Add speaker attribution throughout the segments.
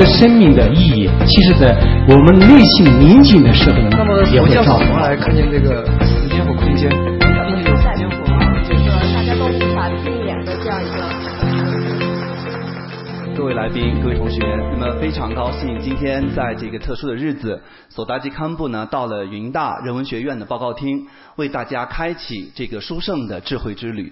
Speaker 1: 我们的生命的意义，其实在我们内心宁静的时候呢，也会照。
Speaker 2: 怎么来看见这个时间和空间？
Speaker 3: 并且在这个大家都无法避免的这样一个。
Speaker 4: 各位来宾，各位同学，那么非常高兴，今天在这个特殊的日子，索达吉堪布呢到了云大人文学院的报告厅，为大家开启这个书圣的智慧之旅。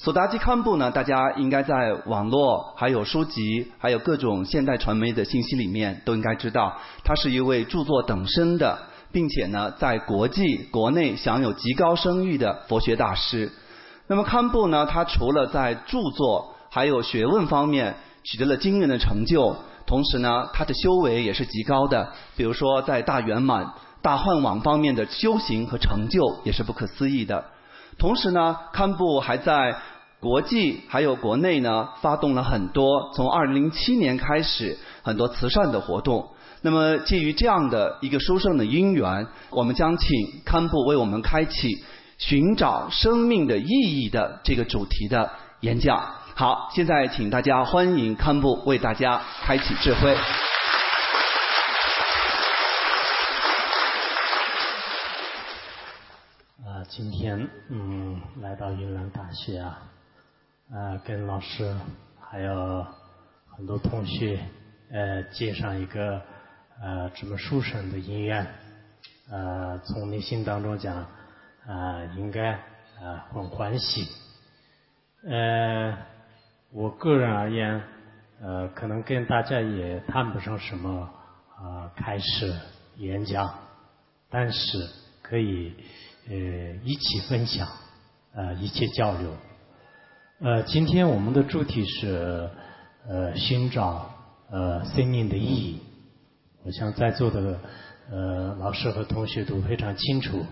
Speaker 4: 索达基堪布呢，大家应该在网络、还有书籍、还有各种现代传媒的信息里面都应该知道，他是一位著作等身的，并且呢，在国际、国内享有极高声誉的佛学大师。那么堪布呢，他除了在著作还有学问方面取得了惊人的成就，同时呢，他的修为也是极高的。比如说，在大圆满、大幻网方面的修行和成就也是不可思议的。同时呢，堪布还在国际还有国内呢，发动了很多从二零零七年开始很多慈善的活动。那么基于这样的一个殊胜的因缘，我们将请堪布为我们开启寻找生命的意义的这个主题的演讲。好，现在请大家欢迎堪布为大家开启智慧。
Speaker 5: 今天嗯来到云南大学啊，呃跟老师还有很多同学呃接上一个呃这么殊胜的姻缘，呃从内心当中讲啊应该啊很欢喜，呃我个人而言呃可能跟大家也谈不上什么啊开始演讲，但是可以。呃，一起分享，呃，一起交流。呃，今天我们的主题是呃寻找呃生命的意义。我想在座的呃老师和同学都非常清楚，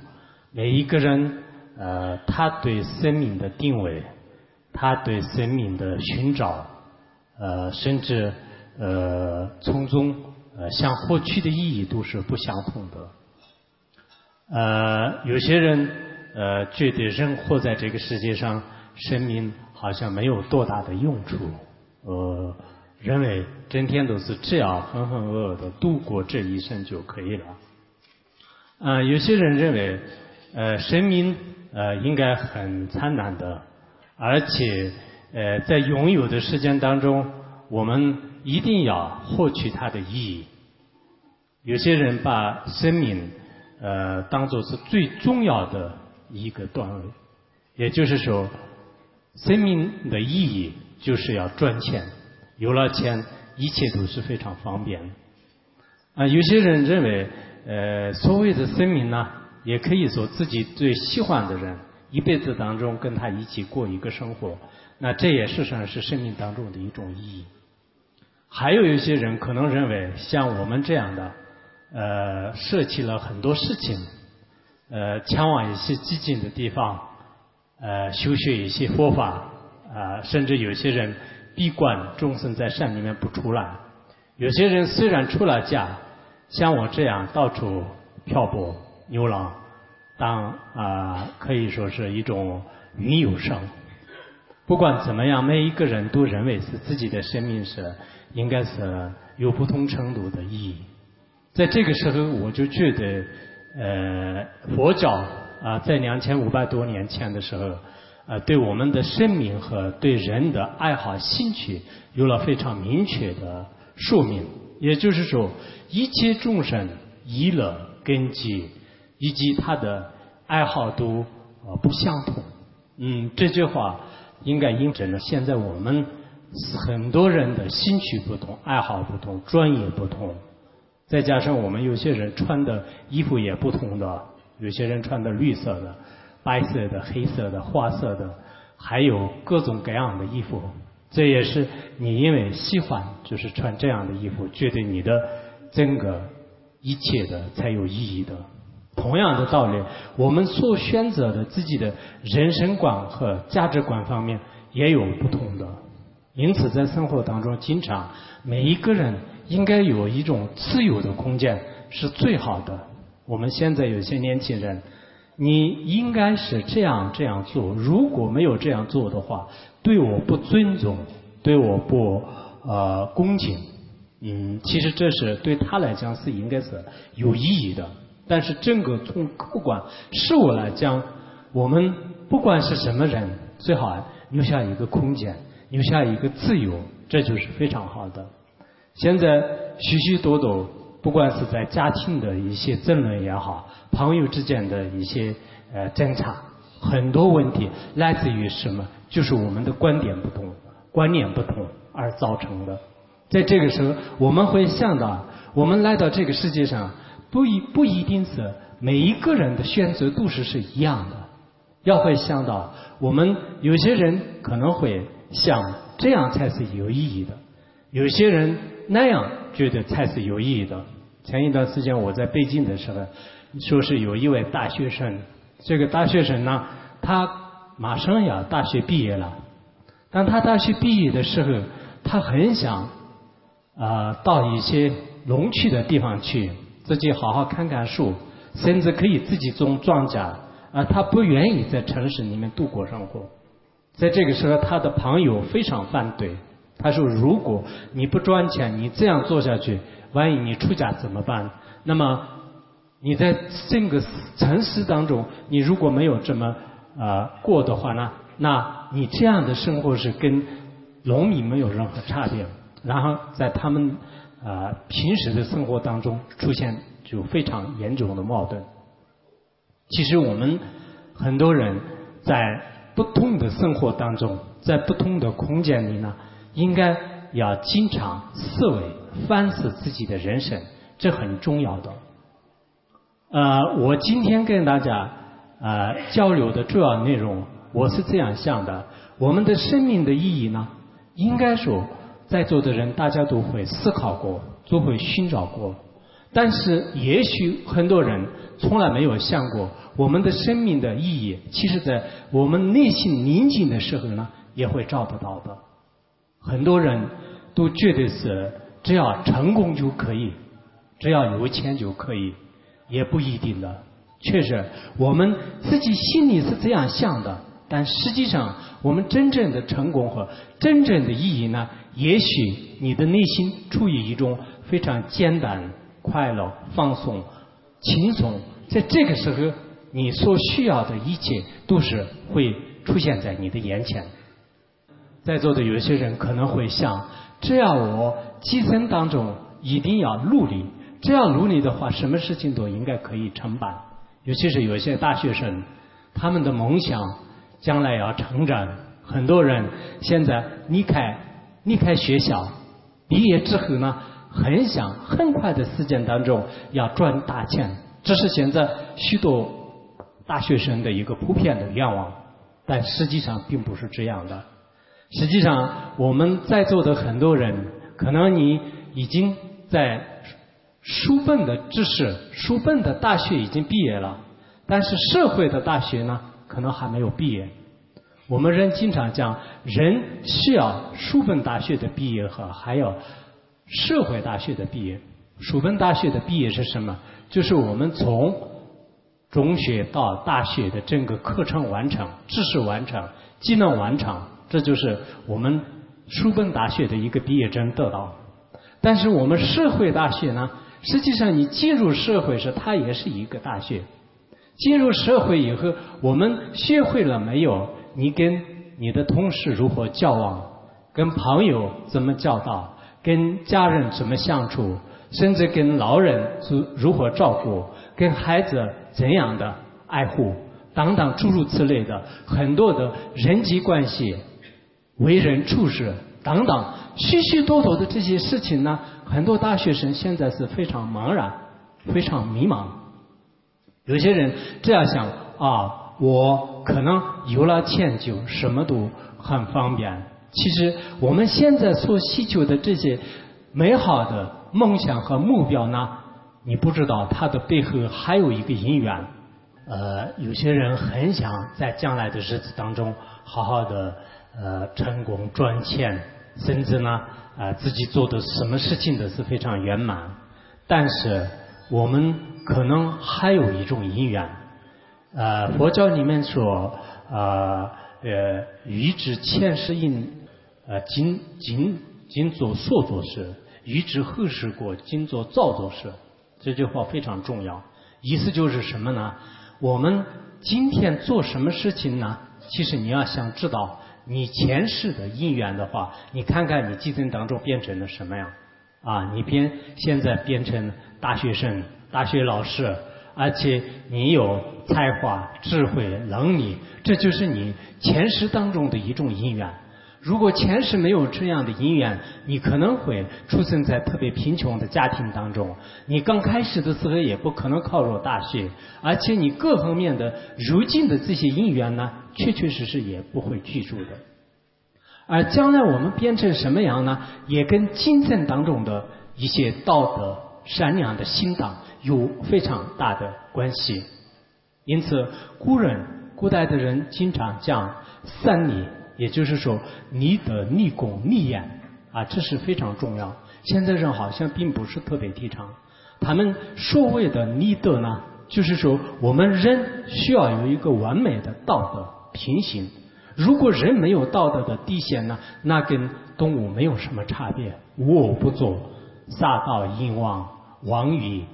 Speaker 5: 每一个人呃他对生命的定位，他对生命的寻找，呃甚至呃从中呃想获取的意义都是不相同的。呃，有些人呃觉得人活在这个世界上，生命好像没有多大的用处，呃，认为整天都是这样浑浑噩噩的度过这一生就可以了。啊，有些人认为呃生命呃应该很灿烂的，而且呃在拥有的时间当中，我们一定要获取它的意义。有些人把生命呃，当做是最重要的一个段位，也就是说，生命的意义就是要赚钱，有了钱，一切都是非常方便。啊，有些人认为，呃，所谓的生命呢，也可以说自己最喜欢的人，一辈子当中跟他一起过一个生活，那这也事实上是生命当中的一种意义。还有一些人可能认为，像我们这样的。呃，设计了很多事情，呃，前往一些寂静的地方，呃，修学一些佛法，啊，甚至有些人闭关终生在山里面不出来。有些人虽然出了家，像我这样到处漂泊流浪，当啊可以说是一种云游生。不管怎么样，每一个人都认为是自己的生命是应该是有不同程度的意义。在这个时候，我就觉得，呃，佛教啊，在两千五百多年前的时候，啊，对我们的生命和对人的爱好兴趣有了非常明确的说明。也就是说，一切众生娱乐根基以及他的爱好都啊不相同。嗯，这句话应该印证了现在我们很多人的兴趣不同、爱好不同、专业不同。再加上我们有些人穿的衣服也不同的，有些人穿的绿色的、白色的、黑色的、花色的，还有各种各样的衣服。这也是你因为喜欢，就是穿这样的衣服，觉得你的整个一切的才有意义的。同样的道理，我们所选择的自己的人生观和价值观方面也有不同的。因此，在生活当中，经常每一个人。应该有一种自由的空间是最好的。我们现在有些年轻人，你应该是这样这样做。如果没有这样做的话，对我不尊重，对我不呃恭敬，嗯，其实这是对他来讲是应该是有意义的。但是整个从客观事物来讲，我们不管是什么人，最好留下一个空间，留下一个自由，这就是非常好的。现在许许多多，不管是在家庭的一些争论也好，朋友之间的一些呃争吵，很多问题来自于什么？就是我们的观点不同、观念不同而造成的。在这个时候，我们会想到，我们来到这个世界上，不一不一定是每一个人的选择都是是一样的。要会想到，我们有些人可能会想这样才是有意义的，有些人那样觉得才是有意义的。前一段时间我在北京的时候，说是有一位大学生，这个大学生呢，他马上要大学毕业了，当他大学毕业的时候，他很想。啊，到一些农区的地方去，自己好好看看树，甚至可以自己种庄稼。啊，他不愿意在城市里面度过生活。在这个时候，他的朋友非常反对。他说：“如果你不赚钱，你这样做下去，万一你出家怎么办？那么你在这个城市当中，你如果没有这么呃过的话呢，那你这样的生活是跟农民没有任何差别。”然后在他们啊平时的生活当中出现就非常严重的矛盾。其实我们很多人在不同的生活当中，在不同的空间里呢，应该要经常思维、反思自己的人生，这很重要的。呃，我今天跟大家呃交流的主要内容，我是这样想的：我们的生命的意义呢，应该说。在座的人，大家都会思考过，都会寻找过，但是也许很多人从来没有想过，我们的生命的意义，其实在我们内心宁静的时候呢，也会找得到的。很多人都觉得是只要成功就可以，只要有钱就可以，也不一定的。确实，我们自己心里是这样想的。但实际上，我们真正的成功和真正的意义呢？也许你的内心处于一种非常简单、快乐、放松、轻松，在这个时候，你所需要的一切都是会出现在你的眼前。在座的有些人可能会想：只要我今生当中一定要努力，只要努力的话，什么事情都应该可以承办。尤其是有一些大学生，他们的梦想。将来要成长，很多人现在离开离开学校，毕业之后呢，很想很快的时间当中要赚大钱，这是现在许多大学生的一个普遍的愿望，但实际上并不是这样的。实际上，我们在座的很多人，可能你已经在书本的知识、书本的大学已经毕业了，但是社会的大学呢？可能还没有毕业。我们人经常讲，人需要书本大学的毕业和还有社会大学的毕业。书本大学的毕业是什么？就是我们从中学到大学的整个课程完成、知识完成、技能完成，这就是我们书本大学的一个毕业证得到。但是我们社会大学呢？实际上你进入社会时，它也是一个大学。进入社会以后，我们学会了没有？你跟你的同事如何交往？跟朋友怎么交道？跟家人怎么相处？甚至跟老人如如何照顾？跟孩子怎样的爱护？等等诸如此类的很多的人际关系、为人处事等等许许多多的这些事情呢？很多大学生现在是非常茫然、非常迷茫。有些人这样想啊，我可能有了钱就什么都很方便。其实我们现在所需求的这些美好的梦想和目标呢，你不知道它的背后还有一个因缘。呃，有些人很想在将来的日子当中好好的呃成功赚钱，甚至呢啊自己做的什么事情都是非常圆满。但是我们。可能还有一种因缘，呃，佛教里面说，呃，呃，欲知前世因，呃，今今今做所做事，欲知后世过，今作造作事。这句话非常重要，意思就是什么呢？我们今天做什么事情呢？其实你要想知道你前世的因缘的话，你看看你今生当中变成了什么样啊？你变现在变成大学生、大学老师，而且你有才华、智慧、能力，这就是你前世当中的一种因缘。如果前世没有这样的因缘，你可能会出生在特别贫穷的家庭当中。你刚开始的时候也不可能考入大学，而且你各方面的如今的这些因缘呢，确确实实也不会记住的。而将来我们变成什么样呢？也跟今生当中的一些道德、善良的心党有非常大的关系。因此，古人、古代的人经常讲三礼。也就是说，立德、立功、立言啊，这是非常重要。现在人好像并不是特别提倡。他们所谓的立德呢，就是说我们人需要有一个完美的道德平行。如果人没有道德的底线呢，那跟动物没有什么差别。无恶不作、撒盗、淫妄、妄语、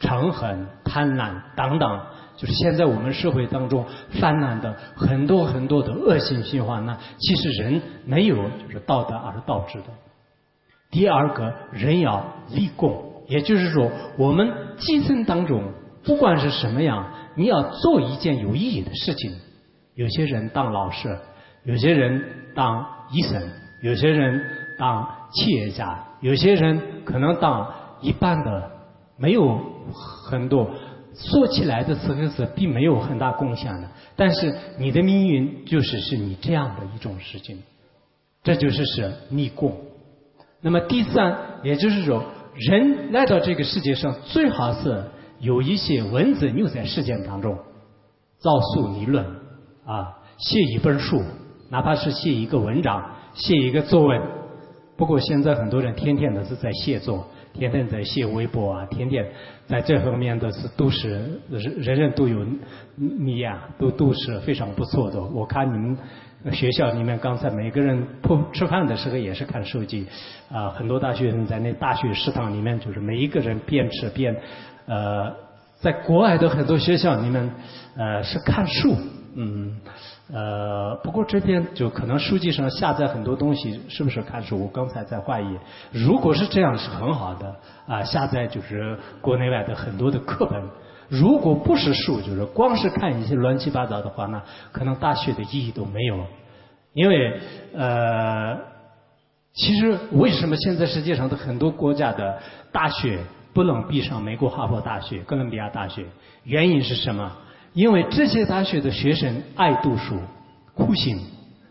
Speaker 5: 嗔恨、贪婪等等。就是现在我们社会当中泛滥的很多很多的恶性循环呢，其实人没有就是道德而导致的。第二个人要立功，也就是说我们今生当中不管是什么样，你要做一件有意义的事情。有些人当老师，有些人当医生，有些人当企业家，有些人可能当一般的，没有很多。说起来的时候是并没有很大贡献的，但是你的命运就是是你这样的一种事情，这就是是立功。那么第三，也就是说，人来到这个世界上，最好是有一些文字留在世间当中，造述理论啊，写一本书，哪怕是写一个文章，写一个作文。不过现在很多人天天都是在写作。天天在写微博啊，天天在这方面都是都是人人人都有你啊，都都是非常不错的。我看你们学校里面刚才每个人不吃饭的时候也是看手机啊，很多大学生在那大学食堂里面就是每一个人边吃边呃，在国外的很多学校里面呃是看书嗯。呃，不过这边就可能书籍上下载很多东西，是不是看书？我刚才在怀疑，如果是这样是很好的啊，下载就是国内外的很多的课本。如果不是书，就是光是看一些乱七八糟的话呢，可能大学的意义都没有。因为呃，其实为什么现在世界上的很多国家的大学不能比上美国哈佛大学、哥伦比亚大学？原因是什么？因为这些大学的学生爱读书，苦心，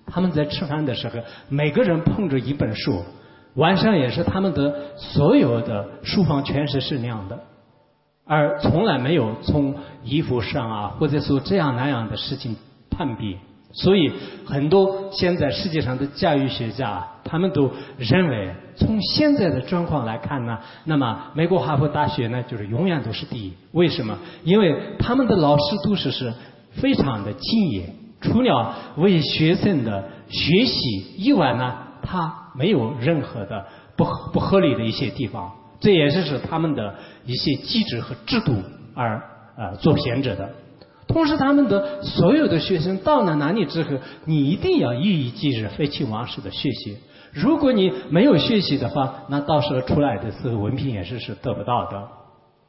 Speaker 5: 他们在吃饭的时候，每个人捧着一本书，晚上也是他们的所有的书房全是是亮的，而从来没有从衣服上啊，或者说这样那样的事情攀比。所以，很多现在世界上的教育学家，他们都认为，从现在的状况来看呢，那么美国哈佛大学呢，就是永远都是第一。为什么？因为他们的老师都是是非常的敬业，除了为学生的学习以外呢，他没有任何的不合不合理的一些地方。这也是是他们的一些机制和制度而呃做偏者的。同时，他们的所有的学生到了哪里之后，你一定要一以继日、废寝忘食的学习。如果你没有学习的话，那到时候出来的时候文凭也是是得不到的。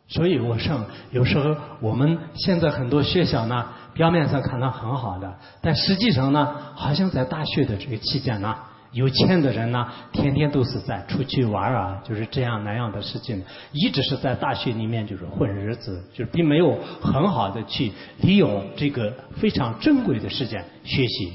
Speaker 5: 所以，我想有时候我们现在很多学校呢，表面上看到很好的，但实际上呢，好像在大学的这个期间呢。有钱的人呢，天天都是在出去玩啊，就是这样那样的事情，一直是在大学里面就是混日子，就是并没有很好的去利用这个非常珍贵的时间学习。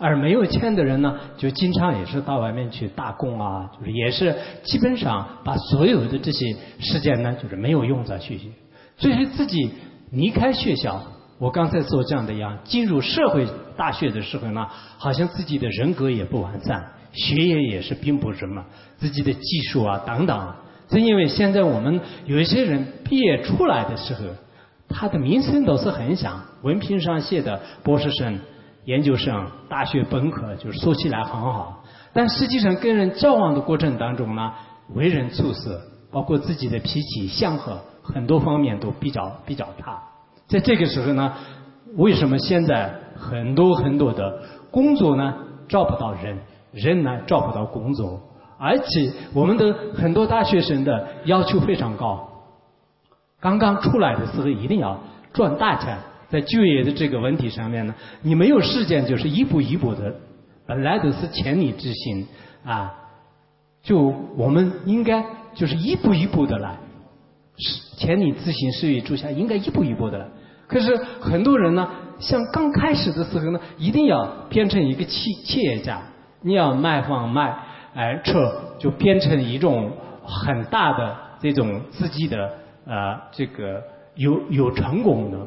Speaker 5: 而没有钱的人呢，就经常也是到外面去打工啊，就是也是基本上把所有的这些时间呢，就是没有用在学习。所以自己离开学校。我刚才所讲的一样，进入社会大学的时候呢，好像自己的人格也不完善，学业也是并不什么，自己的技术啊等等。正因为现在我们有一些人毕业出来的时候，他的名声都是很响，文凭上写的博士生、研究生、大学本科，就是说起来很好，但实际上跟人交往的过程当中呢，为人处事，包括自己的脾气、相和，很多方面都比较比较差。在这个时候呢，为什么现在很多很多的工作呢招不到人，人呢招不到工作，而且我们的很多大学生的要求非常高，刚刚出来的时候一定要赚大钱，在就业的这个问题上面呢，你没有时间就是一步一步的，本来都是千里之行啊，就我们应该就是一步一步的来，是千里之行，始于足下，应该一步一步的来。可是很多人呢，像刚开始的时候呢，一定要变成一个企企业家，你要卖房卖哎车，就变成一种很大的这种自己的啊这个有有成功的，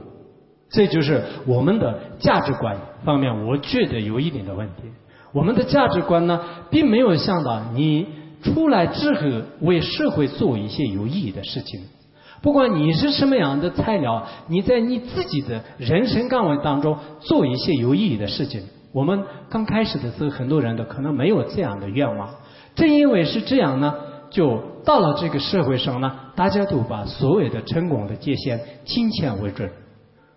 Speaker 5: 这就是我们的价值观方面，我觉得有一点的问题。我们的价值观呢，并没有想到你出来之后为社会做一些有意义的事情。不管你是什么样的材料，你在你自己的人生岗位当中做一些有意义的事情。我们刚开始的时候，很多人都可能没有这样的愿望。正因为是这样呢，就到了这个社会上呢，大家都把所谓的成功的界限金钱为准。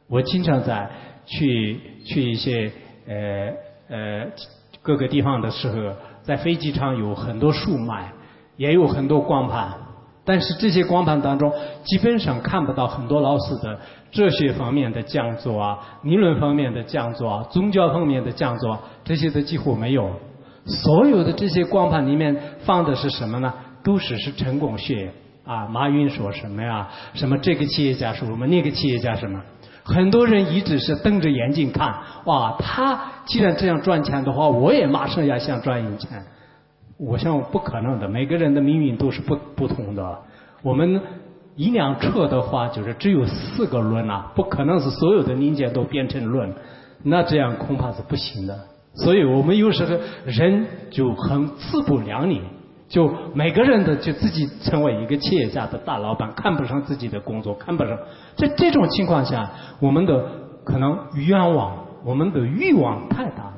Speaker 5: 我经常在去去一些呃呃各个地方的时候，在飞机场有很多树卖，也有很多光盘。但是这些光盘当中，基本上看不到很多老师的哲学方面的讲座啊，理论方面的讲座啊，宗教方面的讲座啊，这些都几乎没有。所有的这些光盘里面放的是什么呢？都是是成功学啊，马云说什么呀？什么这个企业家说什么？那个企业家什么？很多人一直是瞪着眼睛看，哇，他既然这样赚钱的话，我也马上要想赚一钱。我想不可能的，每个人的命运都是不不同的。我们一辆车的话，就是只有四个轮啊，不可能是所有的零件都变成轮，那这样恐怕是不行的。所以我们有时候人就很自不量力，就每个人的就自己成为一个企业家的大老板，看不上自己的工作，看不上。在这种情况下，我们的可能愿望，我们的欲望太大。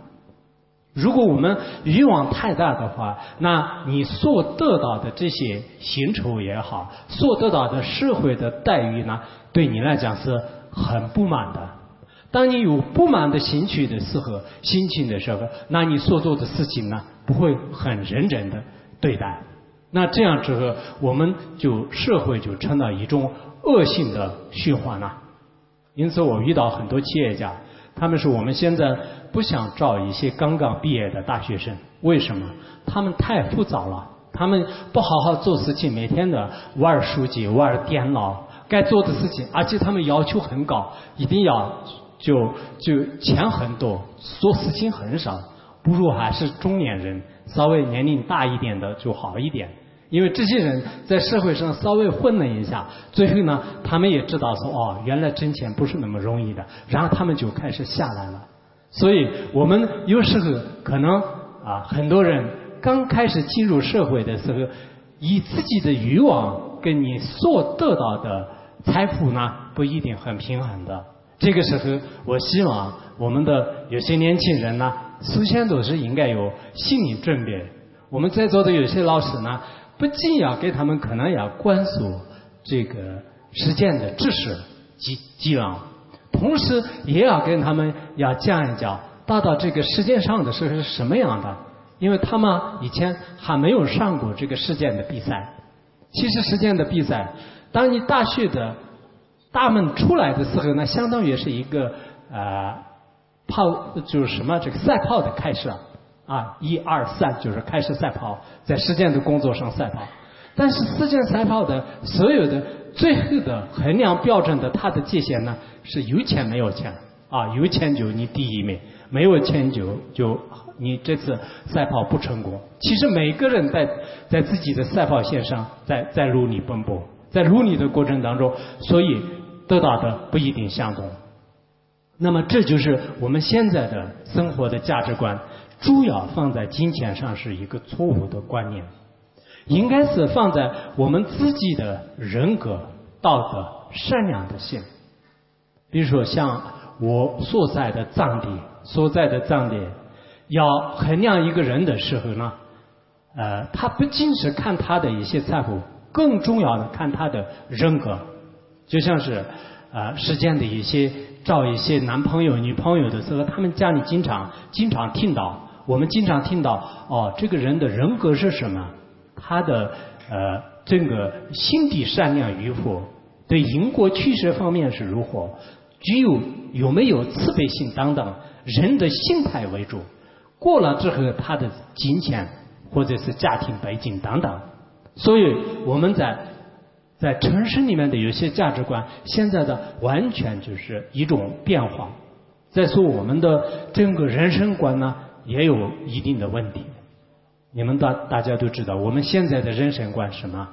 Speaker 5: 如果我们欲望太大的话，那你所得到的这些薪酬也好，所得到的社会的待遇呢，对你来讲是很不满的。当你有不满的心情的时候，心情的时候，那你所做的事情呢，不会很认真的对待。那这样之后，我们就社会就成了一种恶性的循环了。因此，我遇到很多企业家。他们说我们现在不想招一些刚刚毕业的大学生，为什么？他们太浮躁了，他们不好好做事情，每天的玩手机、玩电脑，该做的事情，而且他们要求很高，一定要就就钱很多，做事情很少，不如还是中年人，稍微年龄大一点的就好一点。因为这些人在社会上稍微混了一下，最后呢，他们也知道说哦，原来挣钱不是那么容易的，然后他们就开始下来了。所以我们有时候可能啊，很多人刚开始进入社会的时候，以自己的欲望跟你所得到的财富呢，不一定很平衡的。这个时候，我希望我们的有些年轻人呢，首先都是应该有心理准备。我们在座的有些老师呢。不仅要给他们可能要灌输这个实践的知识基基量，同时也要跟他们要讲一讲，到到这个世界上的时候是什么样的，因为他们以前还没有上过这个实践的比赛。其实实践的比赛，当你大学的大门出来的时候，那相当于是一个呃跑就是什么这个赛跑的开始。啊，一二三，就是开始赛跑，在实践的工作上赛跑。但是实践赛跑的所有的最后的衡量标准的它的界限呢，是有钱没有钱啊，有钱就你第一名，没有钱就就你这次赛跑不成功。其实每个人在在自己的赛跑线上在在努力奔波，在努力的过程当中，所以得到的不一定相同。那么这就是我们现在的生活的价值观。主要放在金钱上是一个错误的观念，应该是放在我们自己的人格、道德、善良的心。比如说，像我所在的藏地，所在的藏地，要衡量一个人的时候呢，呃，他不仅是看他的一些财富，更重要的看他的人格，就像是呃，世间的一些找一些男朋友、女朋友的时候，他们家里经常经常听到，我们经常听到哦，这个人的人格是什么？他的呃，这个心地善良与否，对因果趋势方面是如何？具有有没有慈悲心等等，人的心态为主。过了之后，他的金钱或者是家庭背景等等。所以我们在在城市里面的有些价值观，现在的完全就是一种变化。再说我们的整个人生观呢，也有一定的问题。你们大大家都知道，我们现在的人生观什么？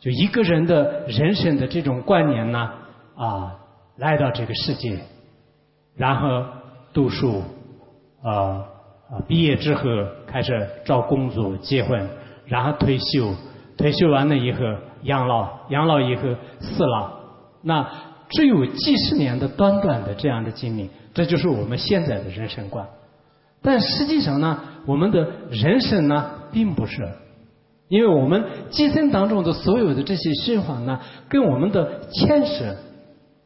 Speaker 5: 就一个人的人生的这种观念呢，啊。来到这个世界，然后读书，啊啊，毕业之后开始找工作、结婚，然后退休，退休完了以后养老，养老以后死了。那只有几十年的短短的这样的经历，这就是我们现在的人生观。但实际上呢，我们的人生呢，并不是，因为我们今生当中的所有的这些循环呢，跟我们的前世。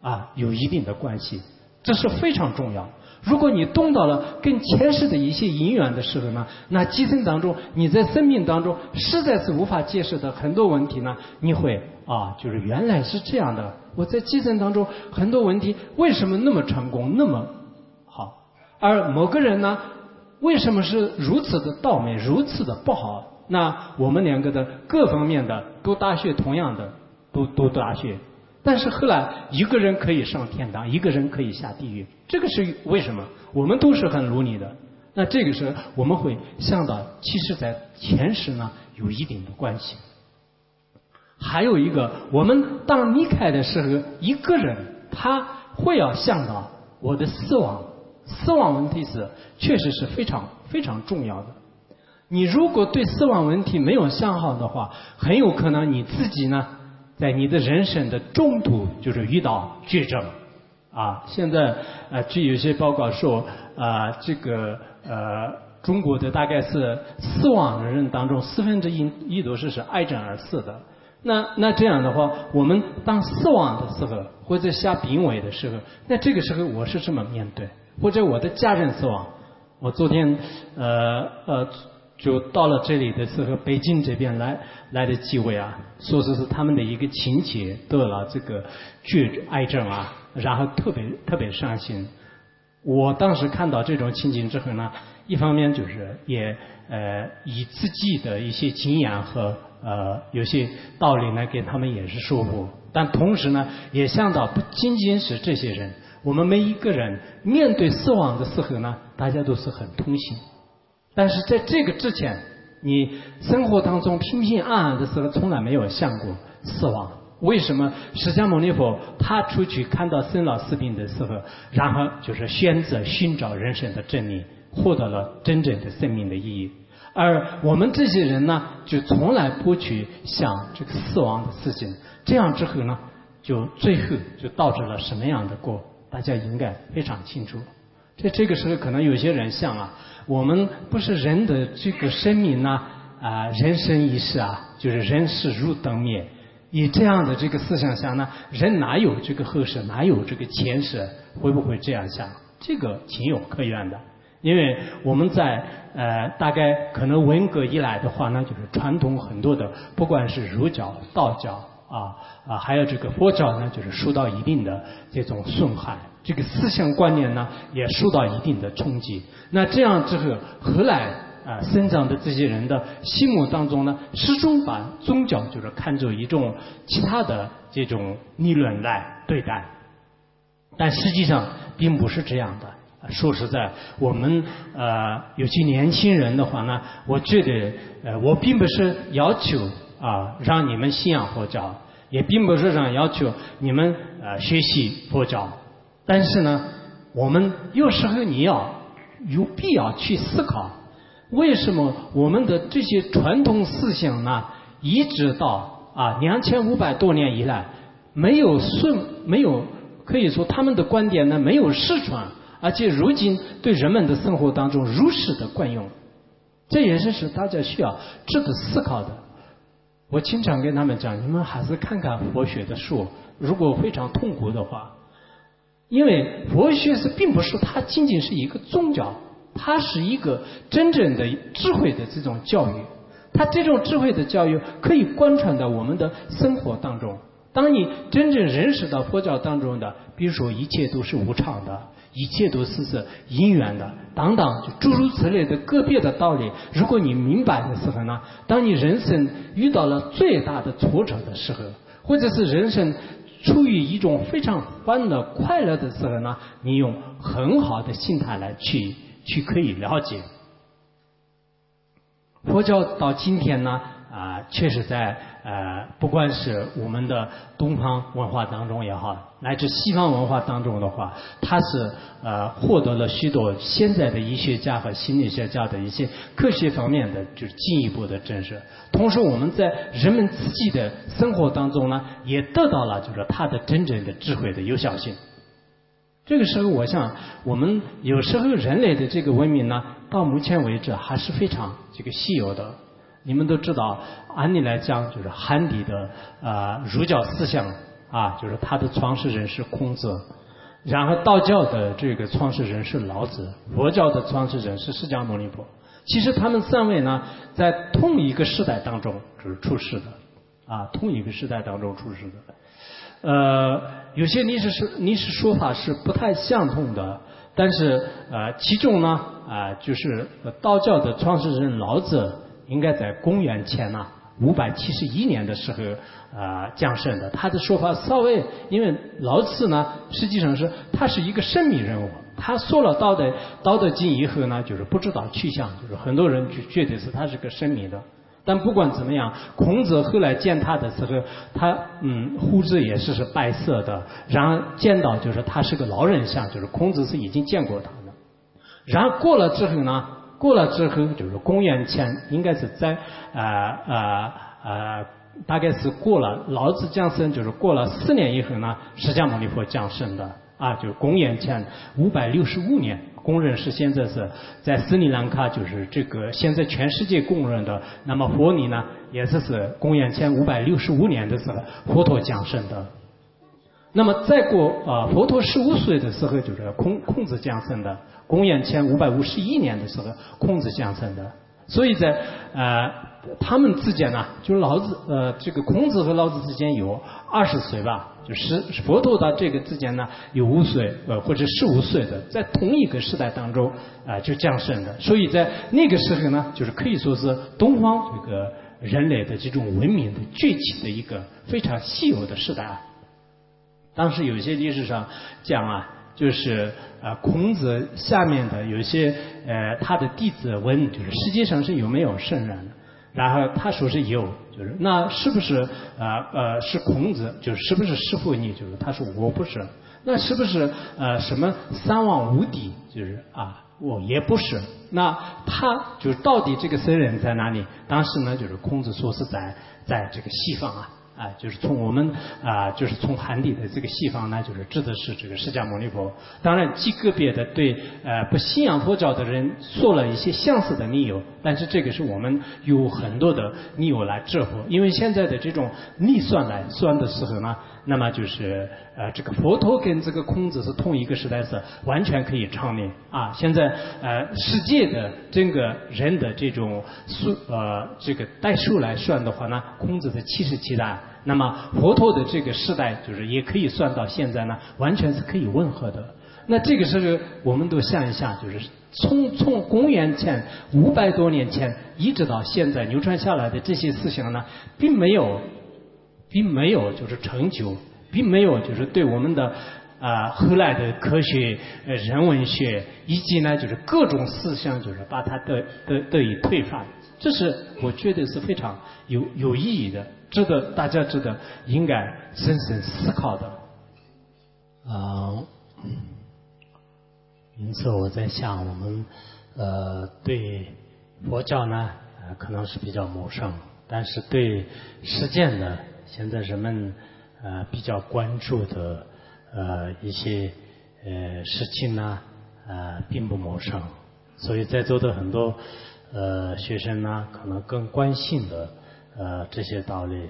Speaker 5: 啊，有一定的关系，这是非常重要。如果你动到了跟前世的一些因缘的时候呢，那今生当中你在生命当中实在是无法解释的很多问题呢，你会啊，就是原来是这样的。我在今生当中很多问题为什么那么成功那么好，而某个人呢，为什么是如此的倒霉，如此的不好？那我们两个的各方面的读大学，同样的读读大学。但是后来一个人可以上天堂，一个人可以下地狱，这个是为什么？我们都是很努力的。那这个时候我们会想到，其实在前世呢有一定的关系。还有一个，我们当离开的时候，一个人他会要想到我的死亡，死亡问题是确实是非常非常重要的。你如果对死亡问题没有想好的话，很有可能你自己呢。在你的人生的中途，就是遇到绝症，啊，现在呃，据有些报告说，啊，这个呃，中国的大概是死亡的人当中四分之一一都是是癌症而死的。那那这样的话，我们当死亡的时候，或者下病危的时候，那这个时候我是这么面对？或者我的家人死亡，我昨天呃呃。就到了这里的时候，北京这边来来的几位啊，说是是他们的一个亲戚得了这个绝癌症啊，然后特别特别伤心。我当时看到这种情景之后呢，一方面就是也呃以自己的一些经验和呃有些道理呢给他们也是说服，但同时呢也想到不仅仅是这些人，我们每一个人面对死亡的时候呢，大家都是很痛心。但是在这个之前，你生活当中平平安安的时候，从来没有想过死亡。为什么释迦牟尼佛他出去看到生老死病的时候，然后就是选择寻找人生的真理，获得了真正的生命的意义。而我们这些人呢，就从来不去想这个死亡的事情。这样之后呢，就最后就导致了什么样的果？大家应该非常清楚。在这个时候，可能有些人想啊。我们不是人的这个生命呢啊，人生一世啊，就是人世如灯灭。以这样的这个思想下呢，人哪有这个后世，哪有这个前世？会不会这样想？这个情有可原的。因为我们在呃，大概可能文革以来的话呢，就是传统很多的，不管是儒教、道教啊啊，还有这个佛教呢，就是受到一定的这种损害。这个思想观念呢，也受到一定的冲击。那这样之后，后来啊，生长的这些人的心目当中呢，始终把宗教就是看作一种其他的这种理论来对待。但实际上并不是这样的。说实在，我们呃有些年轻人的话呢，我觉得呃我并不是要求啊让你们信仰佛教，也并不是让要求你们呃学习佛教。但是呢，我们有时候你要有必要去思考，为什么我们的这些传统思想呢，一直到啊两千五百多年以来，没有顺，没有可以说他们的观点呢没有失传，而且如今对人们的生活当中如实的惯用。这也是是大家需要值得思考的。我经常跟他们讲，你们还是看看佛学的书，如果非常痛苦的话，因为佛学是并不是它仅仅是一个宗教，它是一个真正的智慧的这种教育。它这种智慧的教育可以贯穿到我们的生活当中。当你真正认识到佛教当中的，比如说一切都是无常的。一切都是是因缘的，等等，诸如此类的个别的道理。如果你明白的时候呢，当你人生遇到了最大的挫折的时候，或者是人生处于一种非常欢乐快乐的时候呢，你用很好的心态来去去可以了解。佛教到今天呢。啊，确实在呃，不管是我们的东方文化当中也好，乃至西方文化当中的话，它是呃获得了许多现在的医学家和心理学家的一些科学方面的就是进一步的证实。同时，我们在人们自己的生活当中呢，也得到了就是它的真正的智慧的有效性。这个时候，我想我们有时候人类的这个文明呢，到目前为止还是非常这个稀有的。你们都知道，按理来讲，就是汉地的啊儒教思想啊，就是它的创始人是孔子，然后道教的这个创始人是老子，佛教的创始人是释迦牟尼佛。其实他们三位呢，在同一个时代当中就是出世的，啊，同一个时代当中出世的。呃，有些历史是历史说法是不太相同的，但是呃，其中呢啊，就是道教的创始人老子。应该在公元前呢五百七十一年的时候啊降生的。他的说法稍微，因为老子呢实际上是他是一个神秘人物，他说了道德道德经以后呢就是不知道去向，就是很多人就觉得是他是个神秘的。但不管怎么样，孔子后来见他的时候，他嗯胡子也是是白色的，然后见到就是他是个老人像，就是孔子是已经见过他的。然后过了之后呢？过了之后，就是公元前，应该是在啊啊啊，大概是过了老子降生，就是过了四年以后呢，释迦牟尼佛降生的啊，就公元前五百六十五年，公认是现在是在斯里兰卡，就是这个现在全世界公认的。那么佛尼呢，也是是公元前五百六十五年的时候，佛陀降生的。那么再过啊，佛陀十五岁的时候，就是孔孔子降生的。公元前五百五十一年的时候，孔子降生的。所以在呃他们之间呢，就是老子呃这个孔子和老子之间有二十岁吧，就是佛陀的这个之间呢有五岁呃或者十五岁的，在同一个时代当中啊就降生的。所以在那个时候呢，就是可以说是东方这个人类的这种文明的崛起的一个非常稀有的时代啊。当时有些历史上讲啊。就是呃，孔子下面的有些呃，他的弟子问，就是世界上是有没有圣人？然后他说是有，就是那是不是呃呃是孔子？就是是不是师傅你？就是他说我不是。那是不是呃什么三王五帝？就是啊，我也不是。那他就是到底这个圣人在哪里？当时呢，就是孔子说是在在这个西方啊。啊，就是从我们啊，就是从汉地的这个西方呢，就是指的是这个释迦牟尼佛。当然，极个别的对呃不信仰佛教的人说了一些相似的理由，但是这个是我们有很多的理由来折服。因为现在的这种逆算来算的时候呢，那么就是呃这个佛陀跟这个孔子是同一个时代，是完全可以成立啊。现在呃世界的整个人的这种数呃这个代数来算的话呢，孔子是七十七代。那么佛陀的这个时代，就是也可以算到现在呢，完全是可以吻合的。那这个时候，我们都想一下，就是从从公元前五百多年前一直到现在流传下来的这些思想呢，并没有，并没有就是成就，并没有就是对我们的啊后来的科学、人文学以及呢就是各种思想，就是把它得得得以推翻。这是我觉得是非常有有意义的。值得大家值得应该深深思考的啊，因此我在想，我们呃对佛教呢呃可能是比较陌生，但是对实践呢，现在人们呃比较关注的呃一些呃事情呢呃并不陌生，所以在座的很多呃学生呢可能更关心的呃这些道理，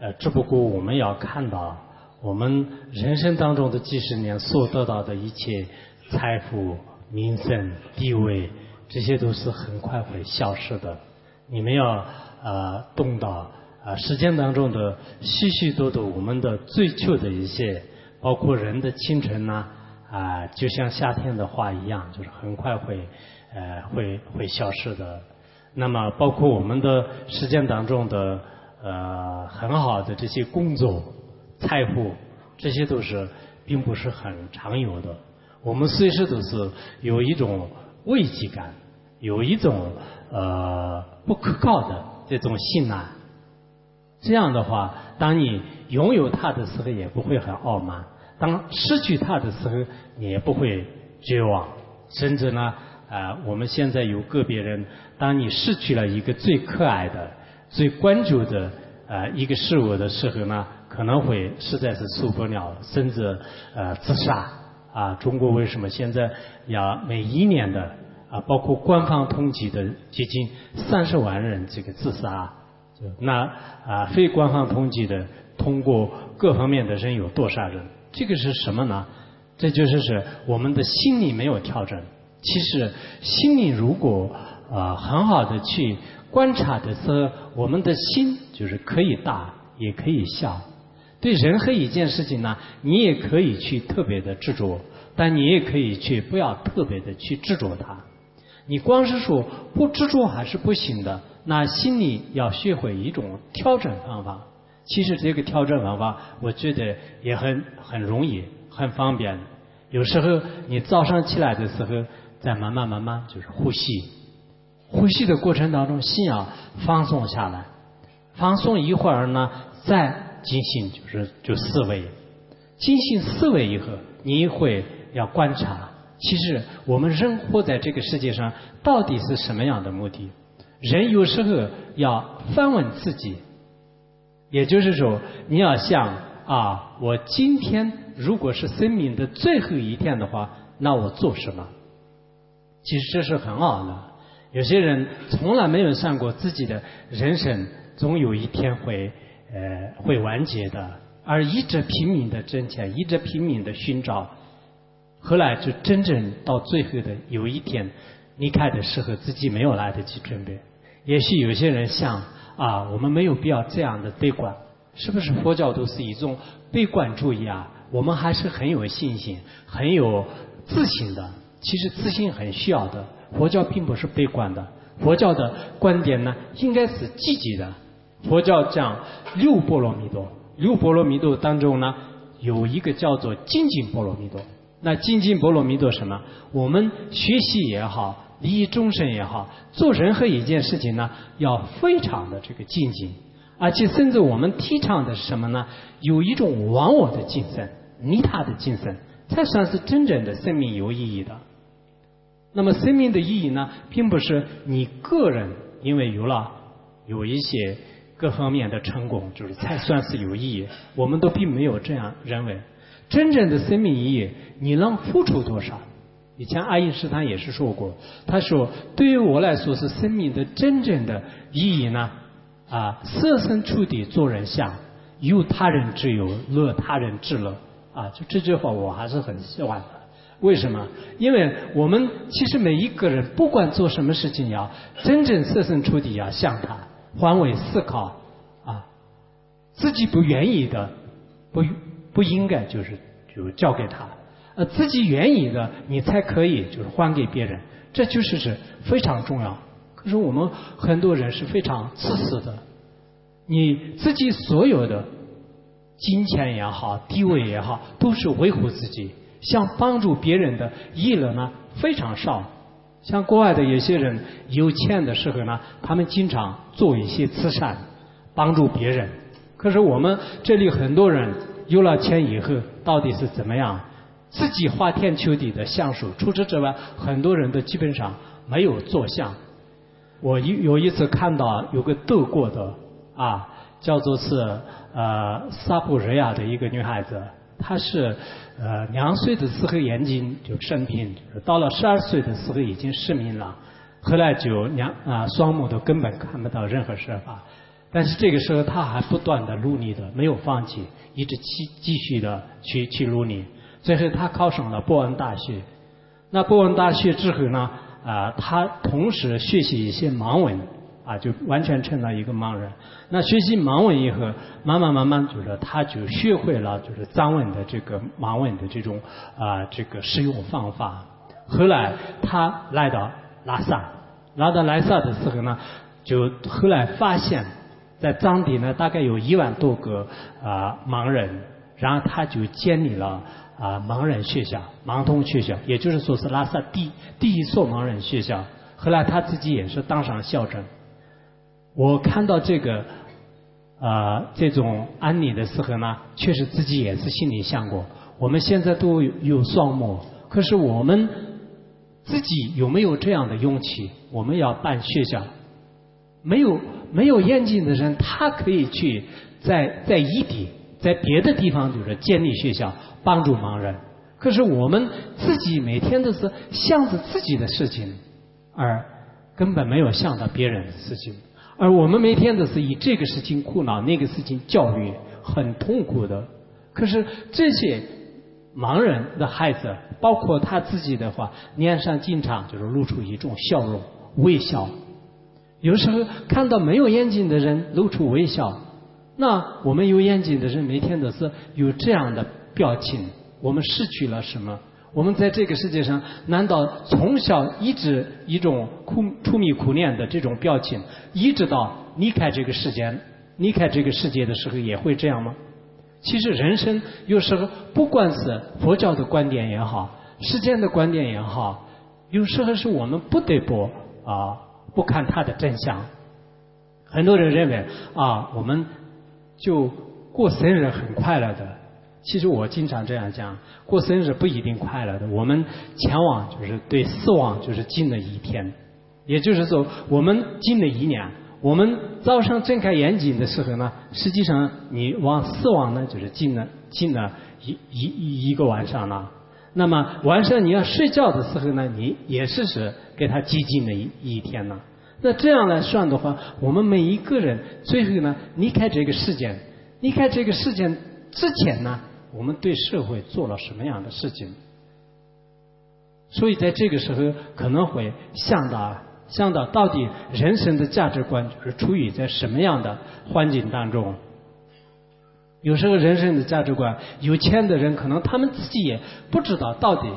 Speaker 5: 呃只不过我们要看到我们人生当中的几十年所得到的一切财富、名声、地位，这些都是很快会消失的。你们要呃动到啊时间当中的许许多多我们的追求的一些，包括人的青春呐啊，就像夏天的花一样，就是很快会呃会会消失的。那么包括我们的实践当中的呃很好的这些工作、财富，这些都是并不是很常有的。我们随时都是有一种危机感，有一种呃不可靠的这种信赖。这样的话，当你拥有它的时候，也不会很傲慢；当失去它的时候，你也不会绝望。甚至呢，啊，我们现在有个别人，当你失去了一个最可爱的、最关注的啊一个事物的时候呢，可能会实在是受不了，甚至呃自杀。啊，中国为什么现在要每一年的啊，包括官方统计的接近三十万人这个自杀？那啊，非官方统计的，通过各方面的人有多少人？这个是什么呢？这就是是我们的心理没有调整。其实心里如果啊很好的去观察的时候，我们的心就是可以大也可以小。对任何一件事情呢，你也可以去特别的执着，但你也可以去不要特别的去执着它。你光是说不执着还是不行的。那心里要学会一种调整方法。其实这个调整方法，我觉得也很很容易，很方便。有时候你早上起来的时候，再慢慢慢慢就是呼吸，呼吸的过程当中，心要放松下来，放松一会儿呢，再进行就是就思维，进行思维以后，你会要观察。其实我们人活在这个世界上，到底是什么样的目的？人有时候要反问自己，也就是说，你要想啊，我今天如果是生命的最后一天的话，那我做什么？其实这是很好的。有些人从来没有想过自己的人生总有一天会呃会完结的，而一直拼命的挣钱，一直拼命的寻找，后来就真正到最后的有一天离开的时候，自己没有来得及准备。也许有些人想啊，我们没有必要这样的悲观，是不是？佛教都是一种悲观主义啊，我们还是很有信心、很有自信的。其实自信很需要的，佛教并不是悲观的，佛教的观点呢，应该是积极的。佛教讲六波罗蜜多，六波罗蜜多当中呢，有一个叫做精进波罗蜜多。那精进波罗蜜多什么？我们学习也好。利益众生也好，做任何一件事情呢，要非常的这个精进，而且甚至我们提倡的是什么呢？有一种忘我的精神、利他的精神，才算是真正的生命有意义的。那么生命的意义呢，并不是你个人因为有了有一些各方面的成功，就是才算是有意义。我们都并没有这样认为。真正的生命意义，你能付出多少？以前爱因斯坦也是说过，他说：“对于我来说，是生命的真正的意义呢，啊，设身处地做人想，有他人之忧，乐他人之乐。”啊，就这句话我还是很喜欢。为什么？因为我们其实每一个人，不管做什么事情，要真正设身处地要向他，换位思考，啊，自己不愿意的，不不应该就是就交给他。呃，自己愿意的，你才可以就是还给别人，这就是是非常重要。可是我们很多人是非常自私的，你自己所有的金钱也好，地位也好，都是维护自己，想帮助别人的意乐呢非常少。像国外的有些人有钱的时候呢，他们经常做一些慈善，帮助别人。可是我们这里很多人有了钱以后，到底是怎么样？自己花天酒地的享受，除此之外，很多人都基本上没有做相。我有有一次看到有个德国的啊，叫做是呃萨布瑞亚的一个女孩子，她是呃两岁的时候眼睛就生病，到了十二岁的时候已经失明了。后来就两啊双目都根本看不到任何设法，但是这个时候他还不断的努力的，没有放弃，一直继继续的去去努力。最后他考上了伯恩大学。那伯恩大学之后呢，啊，他同时学习一些盲文，啊，就完全成了一个盲人。那学习盲文以后，慢慢慢慢就是他就学会了就是藏文的这个盲文的这种啊这个使用方法。后来他来到。拉萨，来到拉萨的时候呢，就后来发现，在藏地呢，大概有一万多个啊盲人，然后他就建立了啊盲人学校、盲童学校，也就是说是拉萨第第一所盲人学校。后来他自己也是当上校长。我看到这个啊这种案例的时候呢，确实自己也是心里想过，我们现在都有双目，可是我们。自己有没有这样的勇气？我们要办学校，没有没有眼睛的人，他可以去在在异地，在别的地方就是建立学校，帮助盲人。可是我们自己每天都是想着自己的事情，而根本没有想到别人的事情。而我们每天都是以这个事情苦恼，那个事情教育，很痛苦的。可是这些。盲人的孩子，包括他自己的话，脸上经常就是露出一种笑容、微笑。有时候看到没有眼睛的人露出微笑，那我们有眼睛的人每天都是有这样的表情。我们失去了什么？我们在这个世界上，难道从小一直一种苦、出迷苦念的这种表情，一直到离开这个世界、离开这个世界的时候，也会这样吗？其实人生有时候，不管是佛教的观点也好，世间的观点也好，有时候是我们不得不啊不看它的真相。很多人认为啊，我们就过生日很快乐的。其实我经常这样讲，过生日不一定快乐的。我们前往就是对死亡就是近了一天，也就是说我们近了一年。我们早上睁开眼睛的时候呢，实际上你往死亡呢就是近了近了一一一个晚上了。那么晚上你要睡觉的时候呢，你也是是给他接近了一一天了。那这样来算的话，我们每一个人最后呢离开这个世界，离开这个世界之前呢，我们对社会做了什么样的事情？所以在这个时候可能会想到。想到到底人生的价值观就是处于在什么样的环境当中？有时候人生的价值观，有钱的人可能他们自己也不知道到底。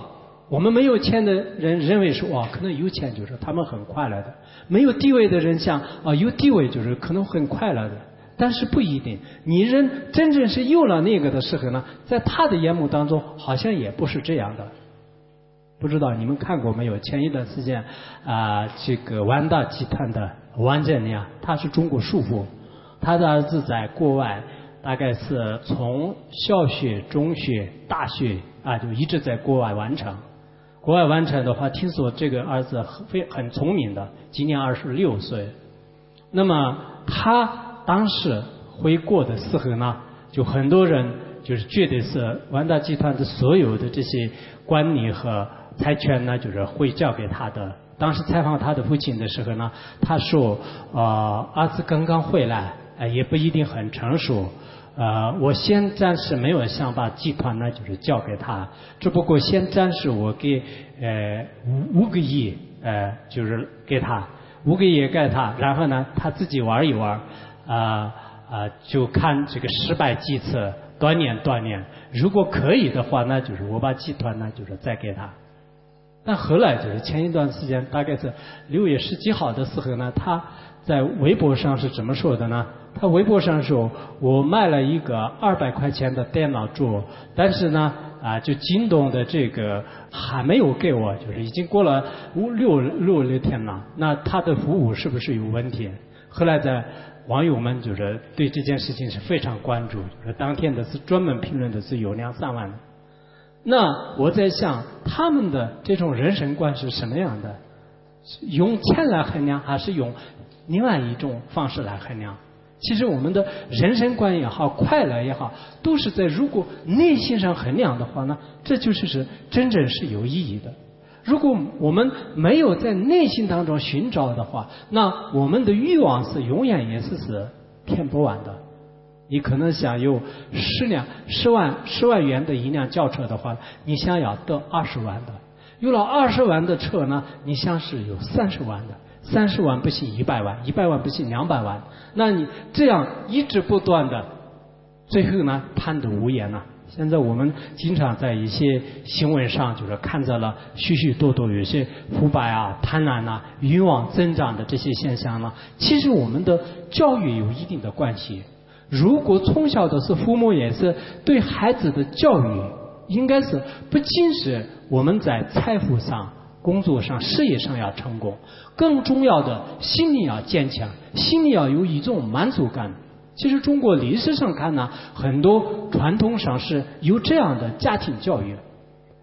Speaker 5: 我们没有钱的人认为说哇，可能有钱就是他们很快乐的；没有地位的人想啊，有地位就是可能很快乐的。但是不一定，你人真正是有了那个的时候呢，在他的眼目当中，好像也不是这样的。不知道你们看过没有？前一段时间啊，这个万达集团的王健林啊，他是中国首富，他的儿子在国外，大概是从小学、中学、大学啊，就一直在国外完成。国外完成的话，听说这个儿子非很聪明的，今年二十六岁。那么他当时回国的时候呢，就很多人就是觉得是万达集团的所有的这些管理和。财权呢，就是会交给他的。当时采访他的父亲的时候呢，他说：“啊，儿子刚刚回来，呃也不一定很成熟。呃，我先暂时没有想把集团呢，就是交给他。只不过先暂时我给呃五五个亿，呃，就是给他五个亿给他，然后呢，他自己玩一玩，啊啊，就看这个失败几次，锻炼锻炼。如果可以的话，那就是我把集团呢，就是再给他。”但后来就是前一段时间，大概是六月十几号的时候呢，他在微博上是怎么说的呢？他微博上说：“我卖了一个二百块钱的电脑桌，但是呢，啊，就京东的这个还没有给我，就是已经过了五六六六天了。那他的服务是不是有问题？”后来在网友们就是对这件事情是非常关注，就是当天的是专门评论的是有两三万的。那我在想，他们的这种人生观是什么样的？用钱来衡量，还是用另外一种方式来衡量？其实我们的人生观也好，快乐也好，都是在如果内心上衡量的话呢，这就是是真正是有意义的。如果我们没有在内心当中寻找的话，那我们的欲望是永远也是是填不完的。你可能想有十辆十万十万元的一辆轿车的话，你想要得二十万的；有了二十万的车呢，你想是有三十万的；三十万不行一百万，一百万不行两百万。那你这样一直不断的，最后呢，贪得无厌了。现在我们经常在一些新闻上，就是看到了许许多多有些腐败啊、贪婪啊、欲望增长的这些现象呢。其实我们的教育有一定的关系。如果从小的是父母也是对孩子的教育，应该是不仅是我们在财富上、工作上、事业上要成功，更重要的心理要坚强，心理要有一种满足感。其实中国历史上看呢，很多传统上是有这样的家庭教育，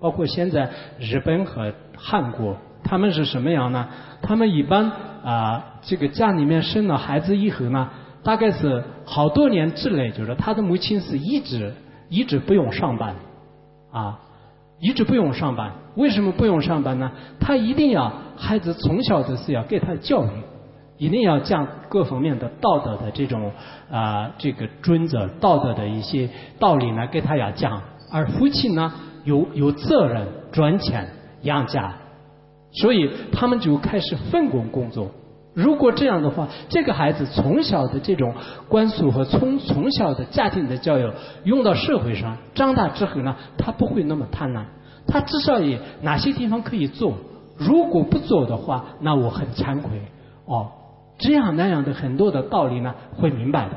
Speaker 5: 包括现在日本和韩国，他们是什么样呢？他们一般啊，这个家里面生了孩子以后呢，大概是好多年之内，就是他的母亲是一直一直不用上班，啊，一直不用上班。为什么不用上班呢？他一定要孩子从小就是要给他教育。一定要将各方面的道德的这种啊这个准则、道德的一些道理呢，给他要讲。而夫妻呢，有有责任赚钱养家，所以他们就开始分工工作。如果这样的话，这个孩子从小的这种灌输和从从小的家庭的教育用到社会上，长大之后呢，他不会那么贪婪。他至少也哪些地方可以做，如果不做的话，那我很惭愧哦。这样那样的很多的道理呢，会明白的。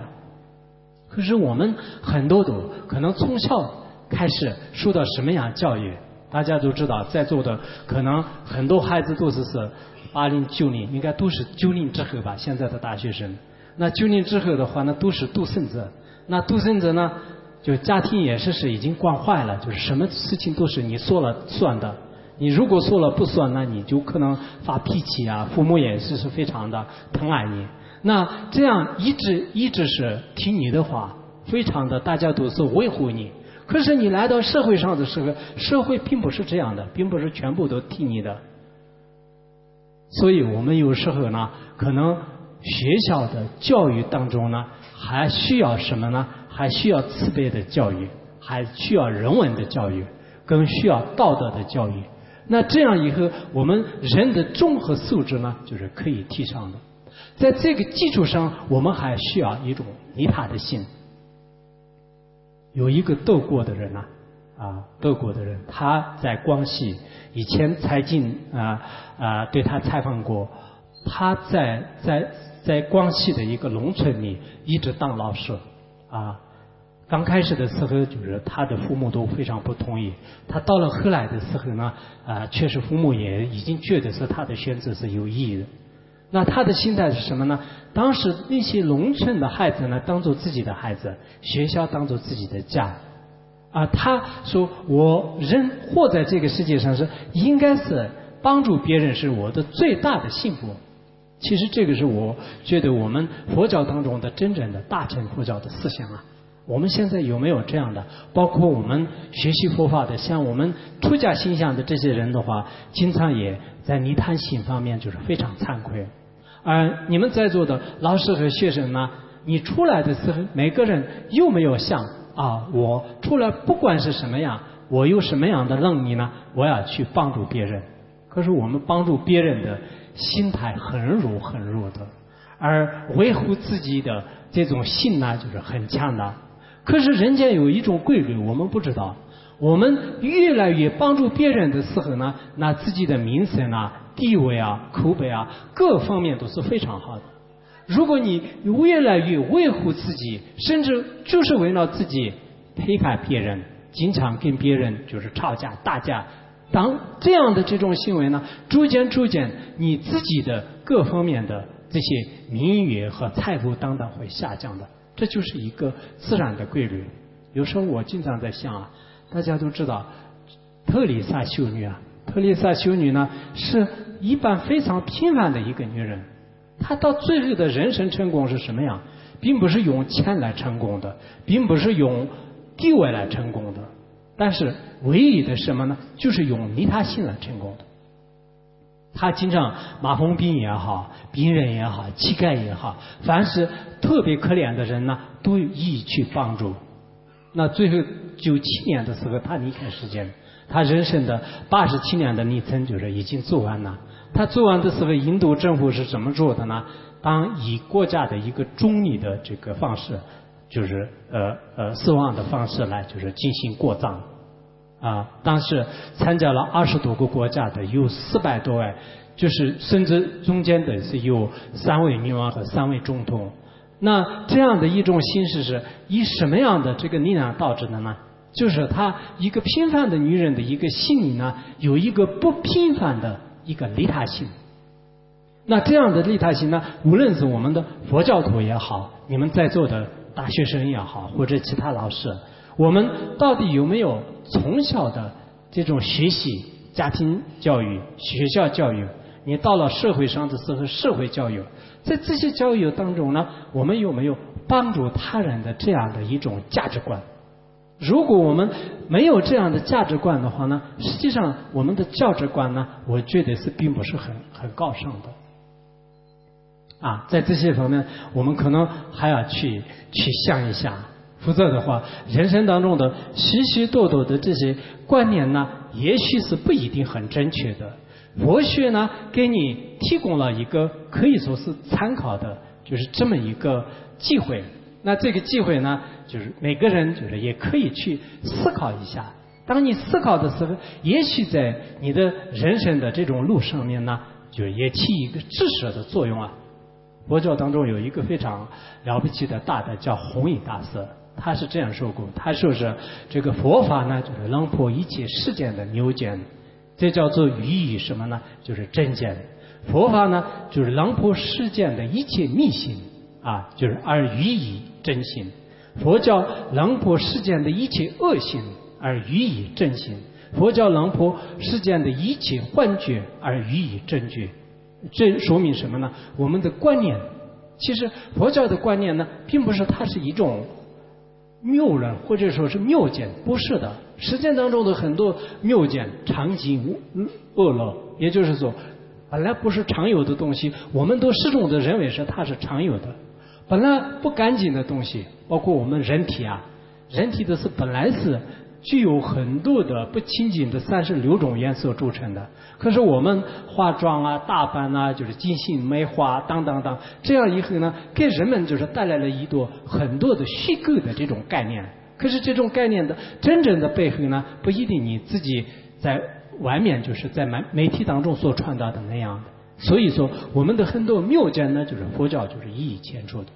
Speaker 5: 可是我们很多都可能从小开始受到什么样教育？大家都知道，在座的可能很多孩子都是是八零九零，应该都是九零之后吧。现在的大学生，那九零之后的话，那都是独生子。那独生子呢，就家庭也是是已经惯坏了，就是什么事情都是你说了算的。你如果说了不算，那你就可能发脾气啊。父母也是是非常的疼爱你。那这样一直一直是听你的话，非常的大家都是维护你。可是你来到社会上的时候，社会并不是这样的，并不是全部都听你的。所以我们有时候呢，可能学校的教育当中呢，还需要什么呢？还需要慈悲的教育，还需要人文的教育，更需要道德的教育。那这样以后，我们人的综合素质呢，就是可以提升的。在这个基础上，我们还需要一种利他的心。有一个德国的人呐，啊，德国的人，他在广西，以前财经啊啊对他采访过，他在在在广西的一个农村里一直当老师，啊。刚开始的时候，就是他的父母都非常不同意。他到了后来的时候呢，啊，确实父母也已经觉得是他的选择是有意义的。那他的心态是什么呢？当时那些农村的孩子呢，当做自己的孩子，学校当做自己的家。啊，他说：“我人活在这个世界上是应该是帮助别人，是我的最大的幸福。”其实这个是我觉得我们佛教当中的真正的大乘佛教的思想啊。我们现在有没有这样的？包括我们学习佛法的，像我们出家心想的这些人的话，经常也在泥潭心方面就是非常惭愧。而你们在座的老师和学生呢，你出来的时候，每个人有没有想啊？我出来不管是什么样，我有什么样的能力呢？我要去帮助别人。可是我们帮助别人的心态很弱很弱的，而维护自己的这种性呢，就是很强大。可是人间有一种规律，我们不知道。我们越来越帮助别人的时候呢，那自己的名声啊、地位啊、口碑啊，各方面都是非常好的。如果你越来越维护自己，甚至就是为了自己推开别人，经常跟别人就是吵架、打架，当这样的这种行为呢，逐渐逐渐，你自己的各方面的这些名誉和财富等等会下降的。这就是一个自然的规律。有时候我经常在想啊，大家都知道特丽莎修女啊，特丽莎修女呢是一般非常平凡的一个女人。她到最后的人生成功是什么样？并不是用钱来成功的，并不是用地位来成功的，但是唯一的什么呢？就是用利他心来成功的。他经常麻风病也好，病人也好，乞丐也好，凡是特别可怜的人呢，都予以去帮助。那最后九七年的时候，他离开世间，他人生的八十七年的历程就是已经做完了。他做完的时候，印度政府是怎么做的呢？当以国家的一个中立的这个方式，就是呃呃死亡的方式来，就是进行过葬。啊，当时参加了二十多个国家的有四百多位，就是甚至中间的是有三位女王和三位总统。那这样的一种形式是以什么样的这个力量导致的呢？就是她一个平凡的女人的一个心里呢，有一个不平凡的一个利他心。那这样的利他心呢，无论是我们的佛教徒也好，你们在座的大学生也好，或者其他老师。我们到底有没有从小的这种学习、家庭教育、学校教育？你到了社会上的时候，社会教育，在这些教育当中呢，我们有没有帮助他人的这样的一种价值观？如果我们没有这样的价值观的话呢，实际上我们的价值观呢，我觉得是并不是很很高尚的。啊，在这些方面，我们可能还要去去想一下。否则的话，人生当中的许许多多的这些观念呢，也许是不一定很正确的。佛学呢，给你提供了一个可以说是参考的，就是这么一个机会。那这个机会呢，就是每个人就是也可以去思考一下。当你思考的时候，也许在你的人生的这种路上面呢，就也起一个支持的作用啊。佛教当中有一个非常了不起的大的叫弘一大师。他是这样说过，他说是这个佛法呢，就是能破一切世间的牛见，这叫做予以什么呢？就是真见。佛法呢，就是能破世间的一切迷信啊，就是而予以真心。佛教能破世间的一切恶心而予以真心。佛教能破世间的一切幻觉而予以真觉。这说明什么呢？我们的观念，其实佛教的观念呢，并不是它是一种。谬论或者说是谬见，不是的。实践当中的很多谬见，常经恶乐，也就是说，本来不是常有的东西，我们都始终的认为是它是常有的。本来不干净的东西，包括我们人体啊，人体的是本来是。具有很多的不清净的三十六种颜色组成的，可是我们化妆啊、打扮啊，就是精心美化，当当当，这样以后呢，给人们就是带来了一朵很多的虚构的这种概念。可是这种概念的真正的背后呢，不一定你自己在外面就是在媒媒体当中所传达的那样的。所以说，我们的很多谬见呢，就是佛教就是一以前出的，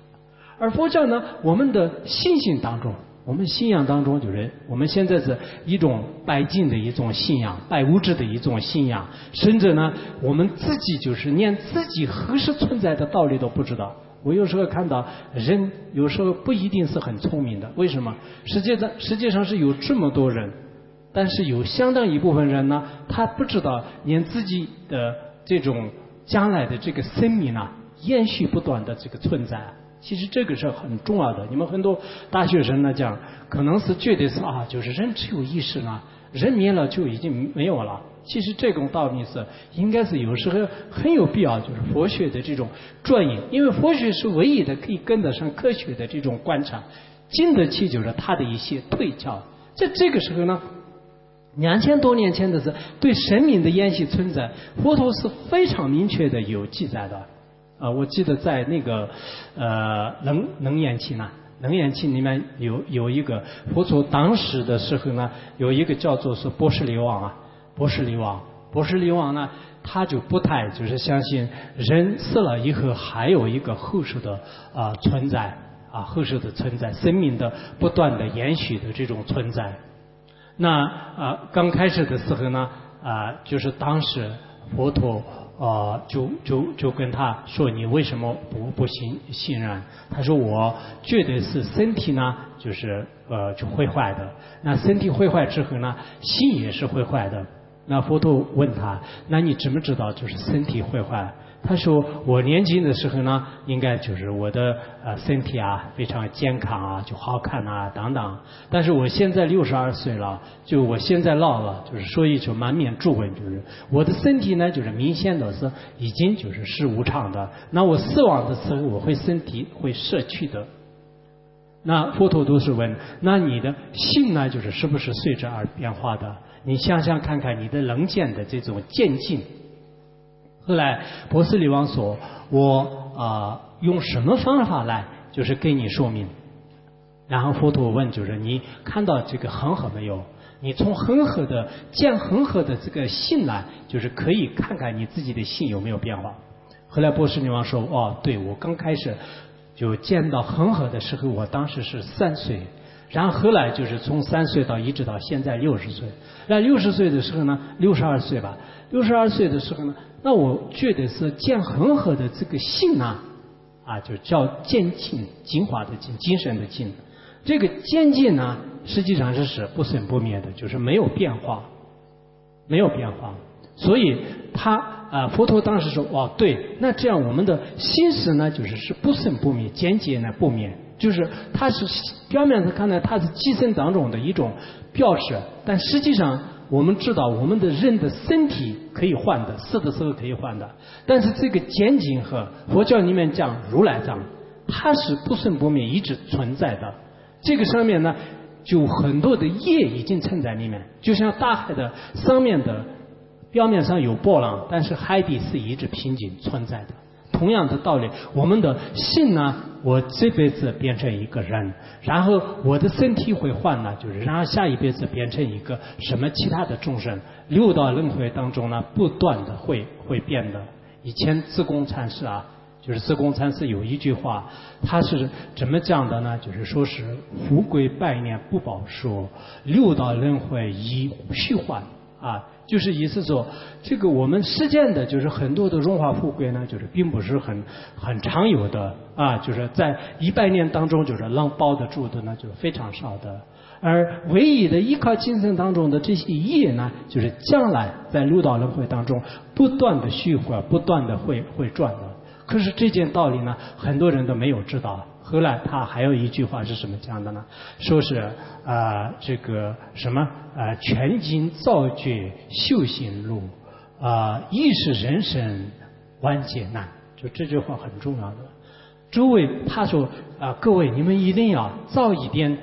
Speaker 5: 而佛教呢，我们的信心当中。我们信仰当中，就是我们现在是一种拜金的一种信仰，拜物质的一种信仰，甚至呢，我们自己就是连自己何时存在的道理都不知道。我有时候看到人，有时候不一定是很聪明的。为什么？实际上，实际上是有这么多人，但是有相当一部分人呢，他不知道连自己的这种将来的这个生命啊，延续不断的这个存在。其实这个是很重要的。你们很多大学生来讲，可能是觉得是啊，就是人只有一生啊，人灭了就已经没有了。其实这种道理是应该是有时候很有必要，就是佛学的这种专业，因为佛学是唯一的可以跟得上科学的这种观察，经得起就是他的一些推敲。在这个时候呢，两千多年前的是对神明的延续存在，佛陀是非常明确的有记载的。啊，我记得在那个呃《能能言期》呢，《能言期》里面有有一个佛祖当时的时候呢，有一个叫做是波斯利王啊，波斯利王，波斯利王呢，他就不太就是相信人死了以后还有一个后世的啊存在啊后世的存在，生命的不断的延续的这种存在。那啊刚开始的时候呢啊，就是当时佛陀。啊，就就就跟他说，你为什么不不信信任？他说，我觉得是身体呢，就是呃就会坏的。那身体会坏之后呢，心也是会坏的。那佛陀问他，那你怎么知道就是身体会坏？他说我年轻的时候呢，应该就是我的呃身体啊非常健康啊，就好看啊等等。但是我现在六十二岁了，就我现在老了，就是说一句满面皱纹，就是我的身体呢，就是明显的是已经就是是无常的。那我死亡的时候，我会身体会失去的。那佛陀都是问，那你的性呢，就是是不是随着而变化的？你想想看看你的能见的这种渐进。后来，波斯女王说：“我啊，用什么方法来，就是给你说明。”然后佛陀问：“就是你看到这个恒河没有？你从恒河的见恒河的这个性来，就是可以看看你自己的性有没有变化。”后来波斯女王说：“哦，对我刚开始就见到恒河的时候，我当时是三岁，然后后来就是从三岁到一直到现在六十岁。那六十岁的时候呢，六十二岁吧，六十二岁的时候呢。”那我觉得是见恒河的这个性呢，啊，就叫渐进、精华的精、精神的精。这个渐进呢，实际上是是不生不灭的，就是没有变化，没有变化。所以他啊，佛陀当时说：哦，对，那这样我们的心识呢，就是是不生不灭，渐渐呢不灭，就是它是表面上看来它是寄生当中的一种表示，但实际上。我们知道，我们的人的身体可以换的，死的时候可以换的。但是这个监禁和佛教里面讲如来藏，它是不生不灭，一直存在的。这个上面呢，就很多的业已经存在里面，就像大海的上面的表面上有波浪，但是海底是一直平静存在的。同样的道理，我们的性呢，我这辈子变成一个人，然后我的身体会换呢，就是然后下一辈子变成一个什么其他的众生，六道轮回当中呢，不断的会会变的。以前自贡禅师啊，就是自贡禅师有一句话，他是怎么讲的呢？就是说是富贵百年不保说，六道轮回一虚幻啊。就是意思说，这个我们实践的，就是很多的荣华富贵呢，就是并不是很很常有的啊，就是在一百年当中，就是能保得住的呢，就是非常少的。而唯一的依靠精神当中的这些业呢，就是将来在六道轮回当中不断的虚幻，不断的会会转的。可是这件道理呢，很多人都没有知道。后来他还有一句话是什么讲的呢？说是啊，这个什么啊，全经造觉修行路啊，亦是人生万劫难。就这句话很重要的。诸位，他说啊，各位你们一定要早一点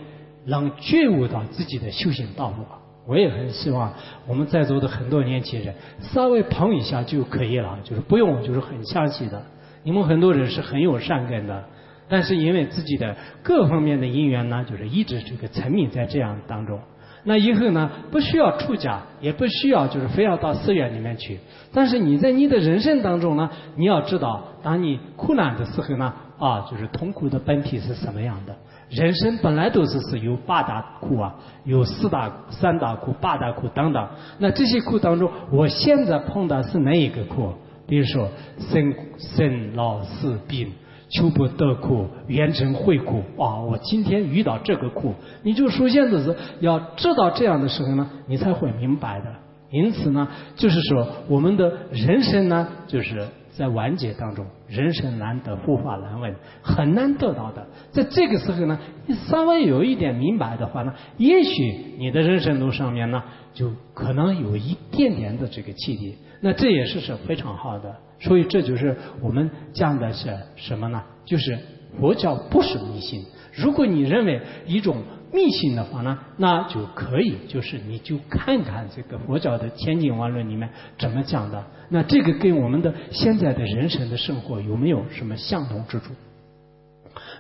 Speaker 5: 能觉悟到自己的修行道路。我也很希望我们在座的很多年轻人稍微碰一下就可以了，就是不用就是很详细的。你们很多人是很有善根的。但是因为自己的各方面的因缘呢，就是一直这个沉迷在这样当中。那以后呢，不需要出家，也不需要就是非要到寺院里面去。但是你在你的人生当中呢，你要知道，当你苦难的时候呢，啊，就是痛苦的本体是什么样的。人生本来都是是有八大苦啊，有四大、三大苦、八大苦等等。那这些苦当中，我现在碰到是哪一个苦？比如说生、生老死病。求不得苦，缘成会苦。啊！我今天遇到这个苦，你就首先的是要知道这样的时候呢，你才会明白的。因此呢，就是说我们的人生呢，就是在完结当中，人生难得，佛法难闻，很难得到的。在这个时候呢，你稍微有一点明白的话呢，也许你的人生路上面呢，就可能有一点点的这个气体。那这也是是非常好的。所以这就是我们讲的是什么呢？就是佛教不是迷信。如果你认为一种迷信的话呢，那就可以，就是你就看看这个佛教的《天经万论》里面怎么讲的。那这个跟我们的现在的人生的生活有没有什么相同之处？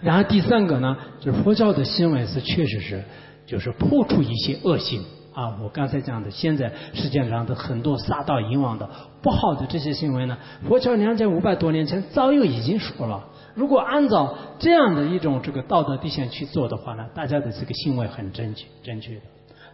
Speaker 5: 然后第三个呢，就是佛教的行为是确实是就是破除一些恶行。啊，我刚才讲的，现在世界上的很多杀盗淫妄的不好的这些行为呢，佛教两千五百多年前早就已经说了。如果按照这样的一种这个道德底线去做的话呢，大家的这个行为很正确正确的。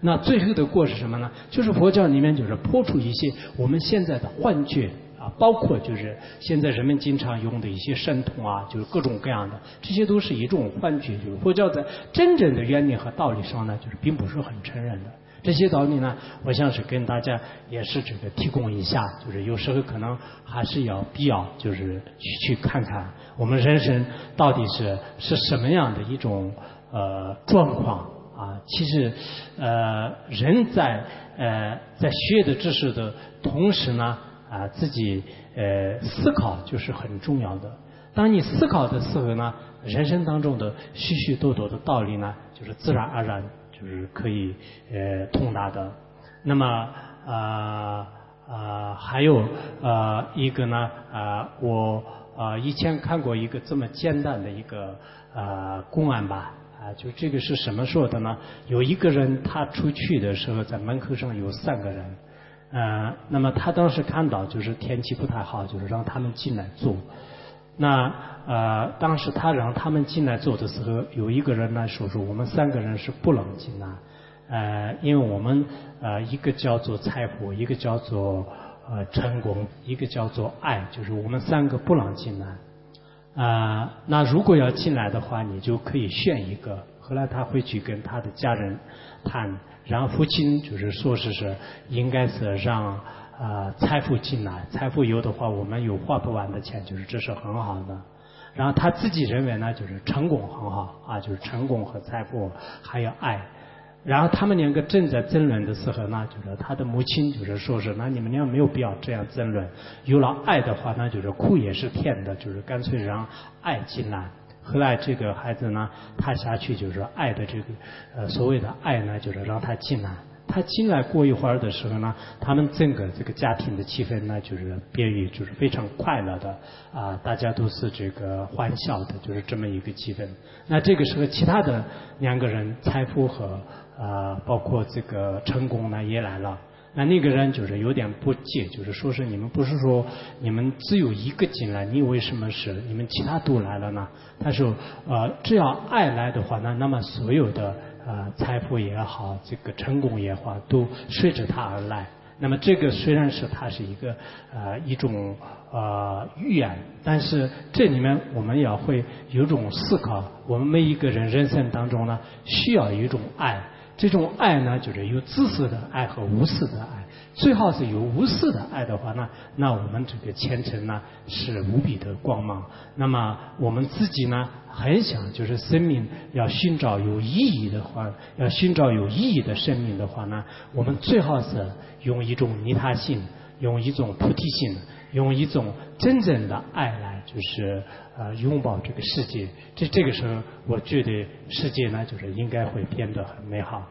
Speaker 5: 那最后的过是什么呢？就是佛教里面就是破除一些我们现在的幻觉啊，包括就是现在人们经常用的一些神通啊，就是各种各样的，这些都是一种幻觉。就是佛教在真正的原理和道理上呢，就是并不是很承认的。这些道理呢，我想是跟大家也是这个提供一下，就是有时候可能还是要必要，就是去去看看我们人生到底是是什么样的一种呃状况啊。其实呃人在呃在学的知识的同时呢啊自己呃思考就是很重要的。当你思考的时候呢，人生当中的许许多多的道理呢，就是自然而然。就是可以呃通达的，那么啊啊还有呃一个呢啊我啊以前看过一个这么简单的一个啊公案吧啊就这个是什么说的呢？有一个人他出去的时候在门口上有三个人，呃那么他当时看到就是天气不太好，就是让他们进来坐。那呃，当时他让他们进来做的时候，有一个人呢说说我们三个人是不能进来，呃，因为我们呃一个叫做财富，一个叫做呃成功，一个叫做爱，就是我们三个不能进来。啊，那如果要进来的话，你就可以选一个。后来他回去跟他的家人谈，然后父亲就是说是是应该是让。啊，财富进来，财富有的话，我们有花不完的钱，就是这是很好的。然后他自己认为呢，就是成功很好啊，就是成功和财富还有爱。然后他们两个正在争论的时候呢，就是他的母亲就是说是，那你们俩没有必要这样争论。有了爱的话，那就是苦也是甜的，就是干脆让爱进来。后来这个孩子呢，他下去就是爱的这个呃所谓的爱呢，就是让他进来。他进来过一会儿的时候呢，他们整个这个家庭的气氛呢，就是变于就是非常快乐的啊，大家都是这个欢笑的，就是这么一个气氛。那这个时候，其他的两个人，财富和啊，包括这个成功呢，也来了。那那个人就是有点不解，就是说是你们不是说你们只有一个进来，你为什么是你们其他都来了呢？他说，呃，只要爱来的话呢，那么所有的。啊，财富也好，这个成功也好，都随着他而来。那么这个虽然是它是一个呃一种呃预言，但是这里面我们也会有种思考。我们每一个人人生当中呢，需要一种爱。这种爱呢，就是有自私的爱和无私的爱。最好是有无私的爱的话，那那我们这个前程呢是无比的光芒。那么我们自己呢，很想就是生命要寻找有意义的话，要寻找有意义的生命的话呢，我们最好是用一种利他性，用一种菩提心，用一种真正的爱来，就是呃拥抱这个世界。这这个时候，我觉得世界呢，就是应该会变得很美。好。